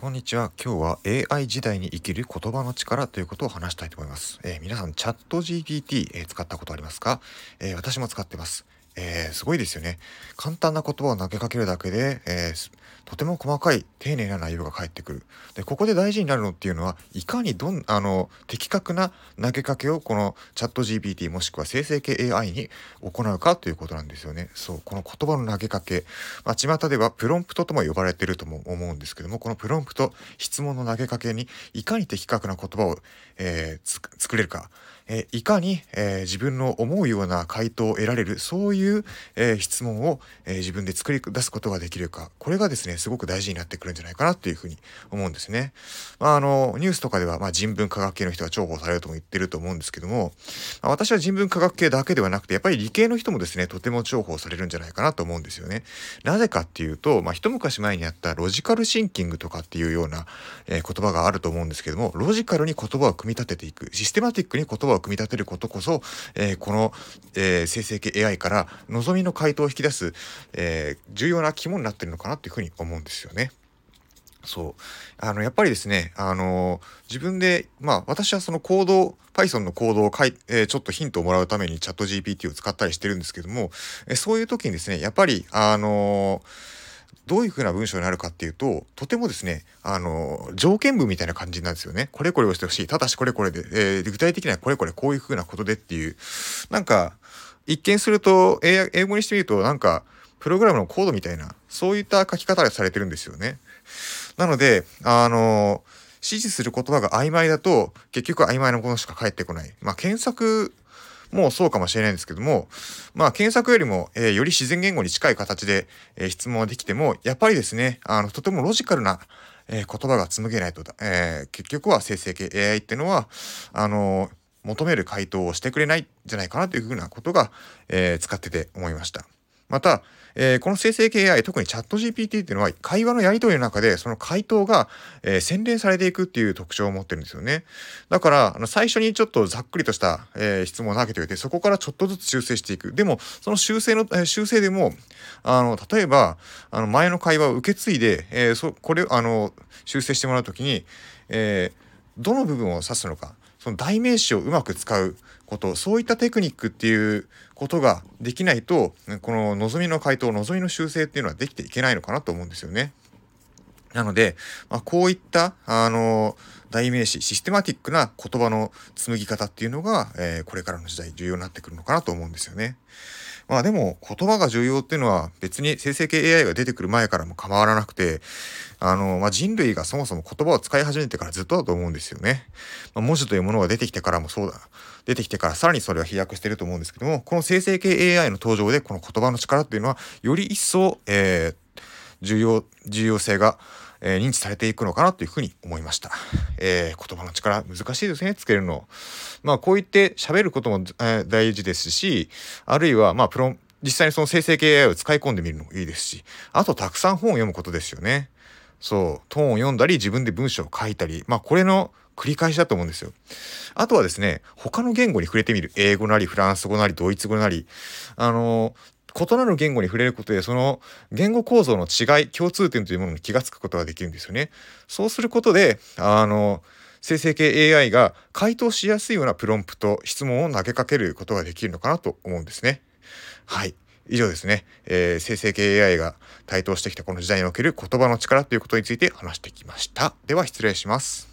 こんにちは。今日は AI 時代に生きる言葉の力ということを話したいと思います。えー、皆さん、チャット GPT、えー、使ったことありますか、えー、私も使ってます。えー、すごいですよね。簡単な言葉を投げかけるだけで、えー、とても細かい丁寧な内容が返ってくる。で、ここで大事になるのっていうのは、いかにどん、あの、的確な投げかけをこのチャット GPT もしくは生成系 AI に行うかということなんですよね。そう、この言葉の投げかけ。まあ、巷ではプロンプトとも呼ばれてるとも思うんですけども、このプロンプト、質問の投げかけにいかに的確な言葉を、えー、作れるか。えいかに、え、自分の思うような回答を得られるそういう、え、質問を、え、自分で作り出すことができるかこれがですねすごく大事になってくるんじゃないかなっていうふうに思うんですね。まあ、あのニュースとかでは、まあ、人文科学系の人が重宝されるとも言ってると思うんですけども、まあ、私は人文科学系だけではなくてやっぱり理系の人もですねとても重宝されるんじゃないかなと思うんですよね。なぜかっていうと、まあ、一昔前にあったロジカルシンキングとかっていうような、え言葉があると思うんですけどもロジカルに言葉を組み立てていくシステマティックに言葉を組み立てることこそ、えー、この、えー、生成系 AI から望みの回答を引き出す、えー、重要な肝になってるのかなっていうふうに思うんですよね。そう。あの、やっぱりですね、あの、自分で、まあ、私はそのコード、Python のコードを書い、えー、ちょっとヒントをもらうためにチャット GPT を使ったりしてるんですけども、えー、そういう時にですね、やっぱり、あのーどういう風な文章になるかっていうと、とてもですね、あの、条件文みたいな感じなんですよね。これこれをしてほしい。ただしこれこれで、えー、具体的にはこれこれこういう風なことでっていう、なんか、一見すると、英語にしてみると、なんか、プログラムのコードみたいな、そういった書き方がされてるんですよね。なので、あの、指示する言葉が曖昧だと、結局曖昧なものしか返ってこない。まあ、検索もうそうかもしれないんですけども、まあ、検索よりも、えー、より自然言語に近い形で、えー、質問はできても、やっぱりですね、あの、とてもロジカルな、えー、言葉が紡げないと、え結局は生成系 AI っていうのは、あの求める回答をしてくれないんじゃないかなというふうなことが、え使ってて思いました。また、えー、この生成系 AI、特にチャット GPT っていうのは、会話のやり取りの中で、その回答が、えー、洗練されていくっていう特徴を持ってるんですよね。だから、あの最初にちょっとざっくりとした、えー、質問を投げておいて、そこからちょっとずつ修正していく。でも、その修正の、えー、修正でも、あの、例えば、あの、前の会話を受け継いで、えー、そ、これ、あの、修正してもらうときに、えー、どの部分を指すのか、その代名詞をうまく使うことそういったテクニックっていうことができないとこの望みの回答望みの修正っていうのはできていけないのかなと思うんですよね。なので、まあ、こういったあの代名詞システマティックな言葉の紡ぎ方っていうのが、えー、これからの時代重要になってくるのかなと思うんですよね。まあでも言葉が重要っていうのは別に生成系 AI が出てくる前からも構わらなくて、あの、まあ、人類がそもそも言葉を使い始めてからずっとだと思うんですよね。まあ、文字というものが出てきてからもそうだ。出てきてからさらにそれは飛躍してると思うんですけども、この生成系 AI の登場でこの言葉の力っていうのはより一層、えー、重要、重要性がえー、認知されていくのかなというふうに思いました。えー、言葉の力難しいですね、つけるの。まあこう言って喋ることも、えー、大事ですし、あるいはまあプロ実際にその生成系 AI を使い込んでみるのもいいですし、あとたくさん本を読むことですよね。そう、トーンを読んだり自分で文章を書いたり、まあこれの繰り返しだと思うんですよ。あとはですね、他の言語に触れてみる。英語なり、フランス語なり、ドイツ語なり、あの異なる言語に触れることでその言語構造の違い共通点というものに気が付くことができるんですよね。そうすることであの生成系 AI が回答しやすいようなプロンプト質問を投げかけることができるのかなと思うんですね。はい以上ですね、えー、生成系 AI が台頭してきたこの時代における言葉の力ということについて話してきました。では失礼します。